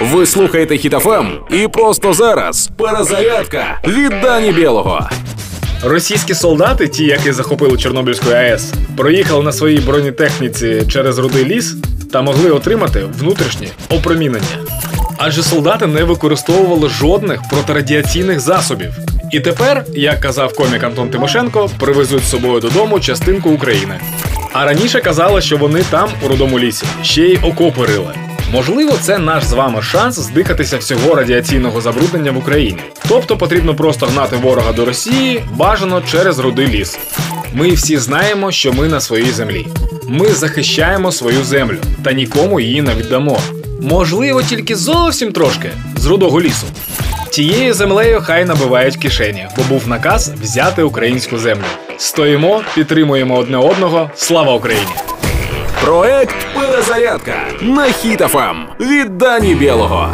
Ви слухаєте Хітофем і просто зараз перезарядка від Дані Білого. Російські солдати, ті, які захопили Чорнобильську АЕС, проїхали на своїй бронетехніці через рудий ліс та могли отримати внутрішнє опромінення. Адже солдати не використовували жодних протирадіаційних засобів. І тепер, як казав комік Антон Тимошенко, привезуть з собою додому частинку України. А раніше казали, що вони там, у рудому лісі, ще й окопи рили. Можливо, це наш з вами шанс здихатися всього радіаційного забруднення в Україні. Тобто потрібно просто гнати ворога до Росії, бажано через рудий ліс. Ми всі знаємо, що ми на своїй землі. Ми захищаємо свою землю та нікому її не віддамо. Можливо, тільки зовсім трошки з рудого лісу. Тією землею хай набивають кишені, бо був наказ взяти українську землю. Стоїмо, підтримуємо одне одного. Слава Україні! Проект Перезарядка на хітафам від Дані Білого.